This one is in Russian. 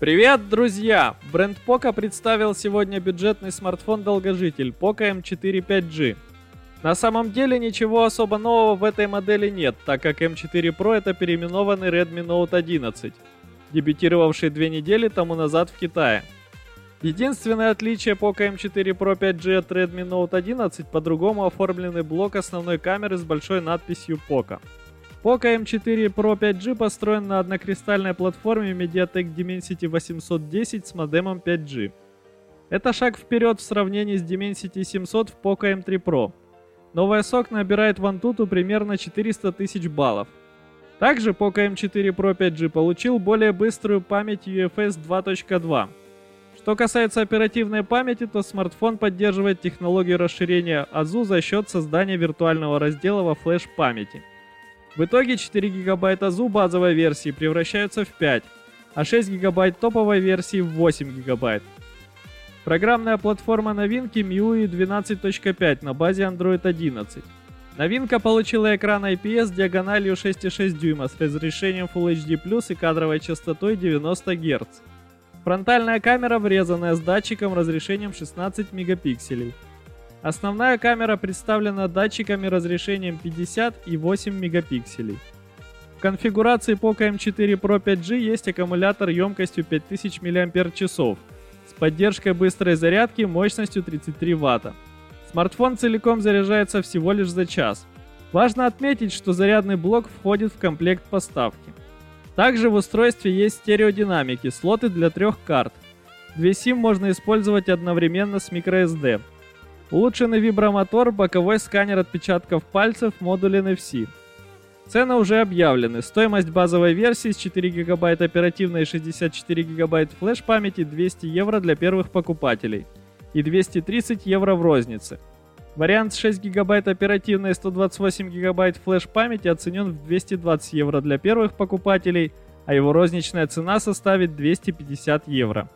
Привет, друзья! Бренд Poco представил сегодня бюджетный смартфон-долгожитель Poco M4 5G. На самом деле ничего особо нового в этой модели нет, так как M4 Pro это переименованный Redmi Note 11, дебютировавший две недели тому назад в Китае. Единственное отличие Poco M4 Pro 5G от Redmi Note 11 по-другому оформленный блок основной камеры с большой надписью Poco. Poco M4 Pro 5G построен на однокристальной платформе MediaTek Dimensity 810 с модемом 5G. Это шаг вперед в сравнении с Dimensity 700 в Poco M3 Pro. Новая SOC набирает в Antutu примерно 400 тысяч баллов. Также Poco M4 Pro 5G получил более быструю память UFS 2.2. Что касается оперативной памяти, то смартфон поддерживает технологию расширения AZU за счет создания виртуального раздела во флеш-памяти – в итоге 4 гигабайта ZU базовой версии превращаются в 5, а 6 гигабайт топовой версии в 8 гигабайт. Программная платформа новинки MIUI 12.5 на базе Android 11. Новинка получила экран IPS диагональю 6,6 дюйма с разрешением Full HD+, и кадровой частотой 90 Гц. Фронтальная камера врезанная с датчиком разрешением 16 мегапикселей. Основная камера представлена датчиками разрешением 50 и 8 мегапикселей. В конфигурации Poco M4 Pro 5G есть аккумулятор емкостью 5000 мАч с поддержкой быстрой зарядки мощностью 33 Вт. Смартфон целиком заряжается всего лишь за час. Важно отметить, что зарядный блок входит в комплект поставки. Также в устройстве есть стереодинамики, слоты для трех карт. Две SIM можно использовать одновременно с microSD. Улучшенный вибромотор, боковой сканер отпечатков пальцев, модуль NFC. Цены уже объявлены. Стоимость базовой версии с 4 ГБ оперативной и 64 ГБ флеш-памяти 200 евро для первых покупателей и 230 евро в рознице. Вариант с 6 ГБ оперативной и 128 ГБ флеш-памяти оценен в 220 евро для первых покупателей, а его розничная цена составит 250 евро.